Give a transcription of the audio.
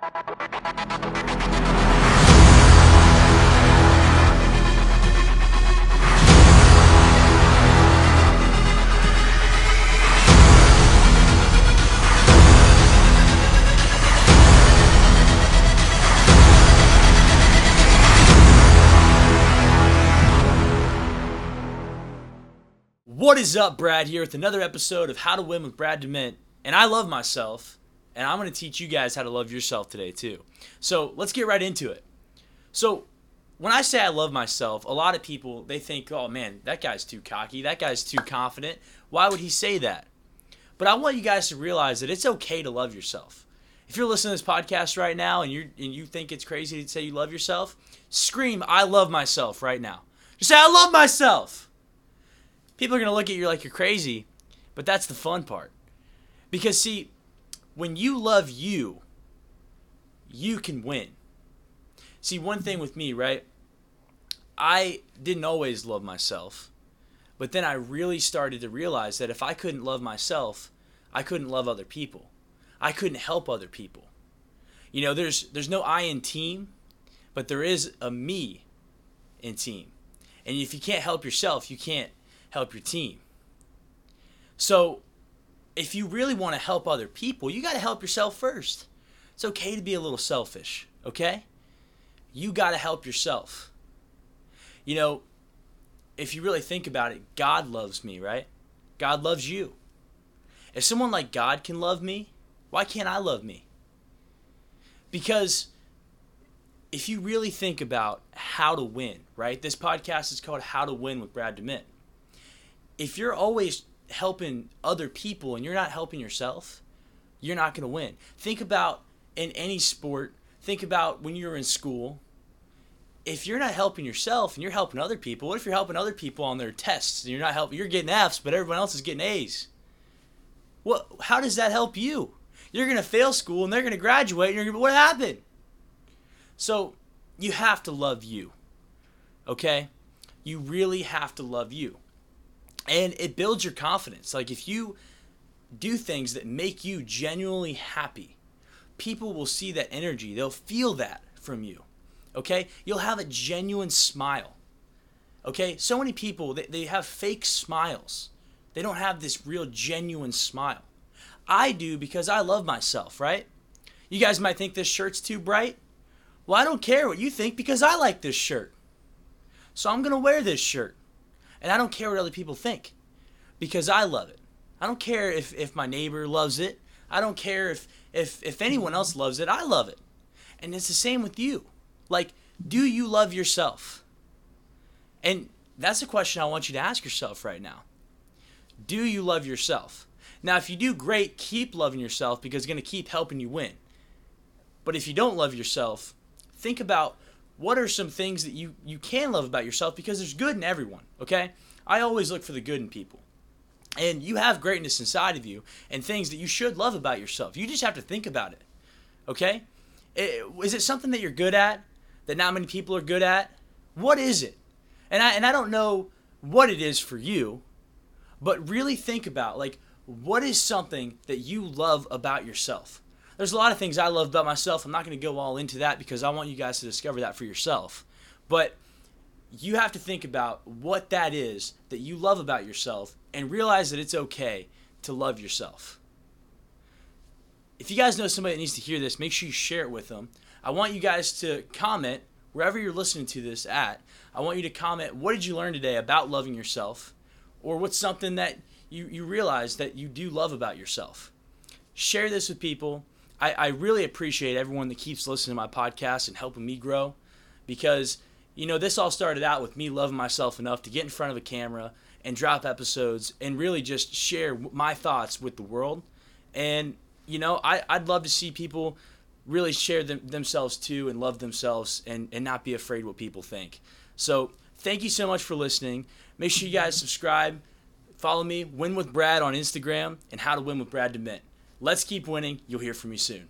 What is up, Brad here with another episode of How to Win with Brad Dement. And I love myself, and I'm going to teach you guys how to love yourself today, too. So let's get right into it. So, when I say I love myself, a lot of people they think, "Oh man, that guy's too cocky. That guy's too confident. Why would he say that?" But I want you guys to realize that it's okay to love yourself. If you're listening to this podcast right now and you and you think it's crazy to say you love yourself, scream "I love myself" right now. Just say "I love myself." people are to look at you like you're crazy, but that's the fun part. Because, see, when you love you, you can win. See, one thing with me, right? I didn't always love myself, but then I really started to realize that if I couldn't love myself, I couldn't love other people. I couldn't help other people. You know, there's there's no I in team, but there is a me in team. And if you can't help yourself, you can't help your team. So, if you really want to help other people, you got to help yourself first. It's okay to be a little selfish, okay? You got to help yourself. You know, if you really think about it, God loves me, right? God loves you. If someone like God can love me, why can't I love me? Because if you really think about how to win, right? This podcast is called How to Win with Brad Dement if you're always helping other people and you're not helping yourself, you're not going to win. Think about in any sport, think about when you're in school. If you're not helping yourself and you're helping other people, what if you're helping other people on their tests and you're not helping you're getting Fs but everyone else is getting A's? What how does that help you? You're going to fail school and they're going to graduate and you're going to what happened? So, you have to love you. Okay? You really have to love you and it builds your confidence. Like if you do things that make you genuinely happy, people will see that energy. They'll feel that from you. Okay? You'll have a genuine smile. Okay? So many people they, they have fake smiles. They don't have this real genuine smile. I do because I love myself, right? You guys might think this shirt's too bright. Well, I don't care what you think because I like this shirt. So I'm going to wear this shirt. And I don't care what other people think because I love it. I don't care if, if my neighbor loves it. I don't care if, if, if anyone else loves it. I love it. And it's the same with you. Like, do you love yourself? And that's a question I want you to ask yourself right now. Do you love yourself? Now, if you do, great, keep loving yourself because it's going to keep helping you win. But if you don't love yourself, think about what are some things that you, you can love about yourself because there's good in everyone, okay? I always look for the good in people. And you have greatness inside of you and things that you should love about yourself. You just have to think about it, okay? Is it something that you're good at that not many people are good at? What is it? And I, and I don't know what it is for you, but really think about like what is something that you love about yourself? There's a lot of things I love about myself. I'm not going to go all into that because I want you guys to discover that for yourself. But you have to think about what that is that you love about yourself and realize that it's okay to love yourself. If you guys know somebody that needs to hear this, make sure you share it with them. I want you guys to comment wherever you're listening to this at. I want you to comment what did you learn today about loving yourself or what's something that you, you realize that you do love about yourself. Share this with people I, I really appreciate everyone that keeps listening to my podcast and helping me grow because, you know, this all started out with me loving myself enough to get in front of a camera and drop episodes and really just share my thoughts with the world. And, you know, I, I'd love to see people really share them, themselves too and love themselves and, and not be afraid what people think. So, thank you so much for listening. Make sure you guys subscribe. Follow me, Win with Brad on Instagram, and How to Win with Brad Dement. Let's keep winning. You'll hear from me soon.